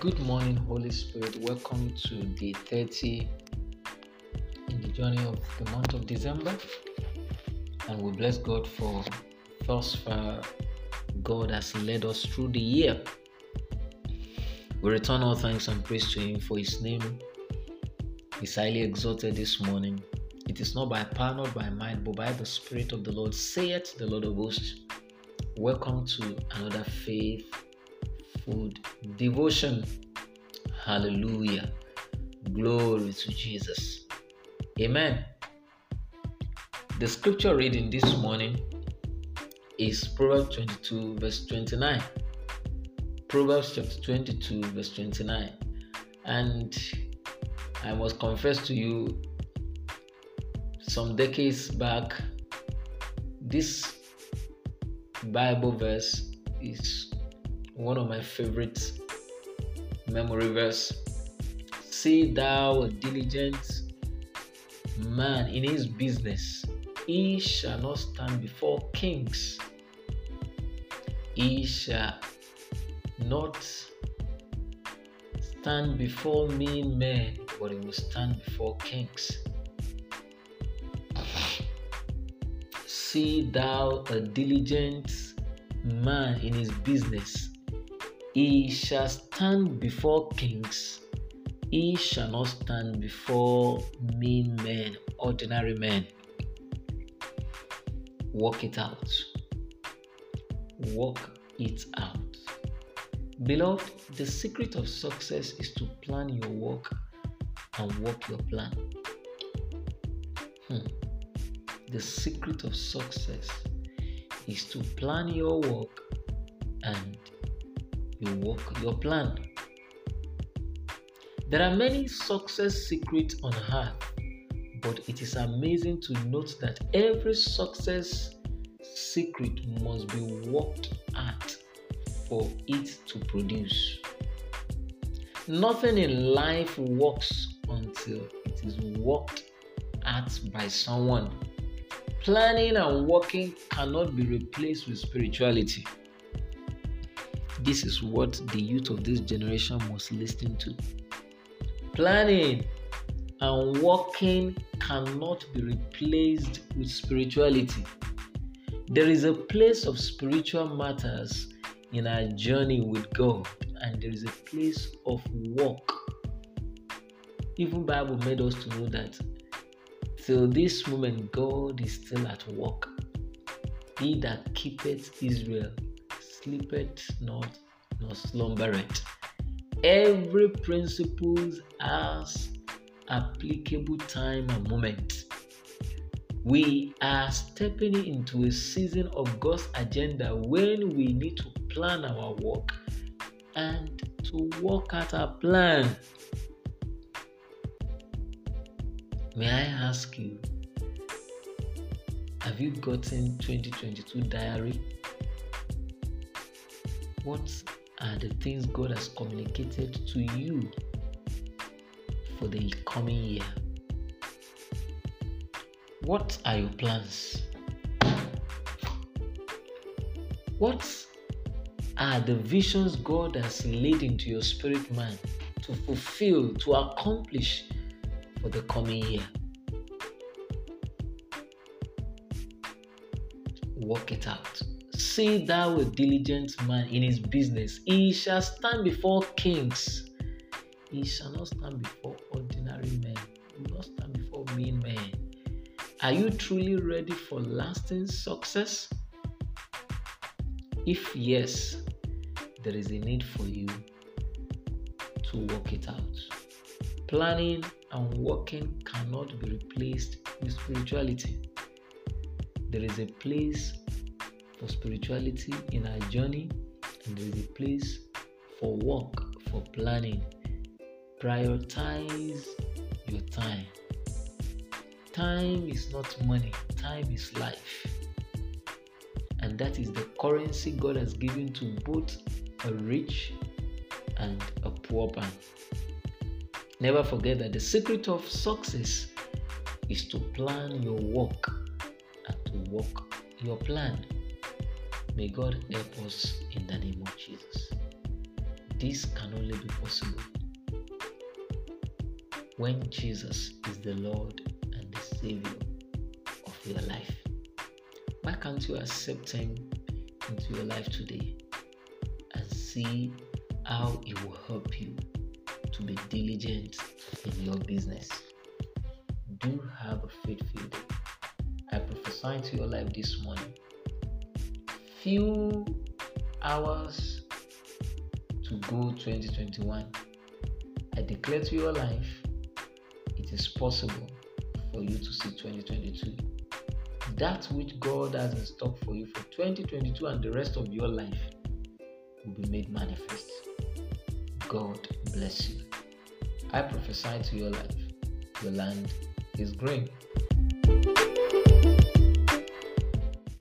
Good morning, Holy Spirit. Welcome to day 30 in the journey of the month of December. And we bless God for thus far, God has led us through the year. We return all thanks and praise to Him for His name is highly exalted this morning. It is not by power, not by might, but by the Spirit of the Lord, saith the Lord of hosts. Welcome to another faith food devotion. Hallelujah. Glory to Jesus. Amen. The scripture reading this morning is Proverbs 22, verse 29. Proverbs chapter 22, verse 29. And I must confess to you, some decades back, this Bible verse is one of my favorite memory verse. See thou a diligent man in his business, he shall not stand before kings. He shall not stand before mean men, but he will stand before kings. See thou a diligent man in his business, he shall stand before kings, he shall not stand before mean men, ordinary men. Work it out. Work it out. Beloved, the secret of success is to plan your work and work your plan. Hmm. The secret of success is to plan your work and you work your plan. There are many success secrets on earth, but it is amazing to note that every success secret must be worked at for it to produce. Nothing in life works until it is worked at by someone. Planning and working cannot be replaced with spirituality. This is what the youth of this generation must listen to. Planning and working cannot be replaced with spirituality. There is a place of spiritual matters in our journey with God, and there is a place of work. Even Bible made us to know that till this moment God is still at work. He that keepeth Israel sleepeth not nor slumbereth. Every principle has applicable time and moment. We are stepping into a season of God's agenda when we need to plan our work and to work out our plan. May I ask you, have you gotten 2022 diary? What are the things God has communicated to you for the coming year? What are your plans? What are the visions God has laid into your spirit man to fulfill, to accomplish for the coming year? Work it out. See thou a diligent man in his business, he shall stand before kings. He shall not stand before ordinary men, he will not stand before mean men. Are you truly ready for lasting success? If yes, there is a need for you to work it out. Planning and working cannot be replaced with spirituality. There is a place for spirituality in our journey, and there is a place for work, for planning. Prioritize your time. Time is not money, time is life. And that is the currency God has given to both a rich and a poor man. Never forget that the secret of success is to plan your work and to work your plan. May God help us in the name of Jesus. this can only be possible when Jesus is the Lord and the Savior of your life. Why can't you accept Him into your life today and see how He will help you to be diligent in your business? Do have a faith-filled day. I prophesy to your life this morning. Few hours to go 2021. I declare to your life it is possible for you to see 2022. That which God has in stock for you for 2022 and the rest of your life will be made manifest. God bless you. I prophesy to your life. Your land is green.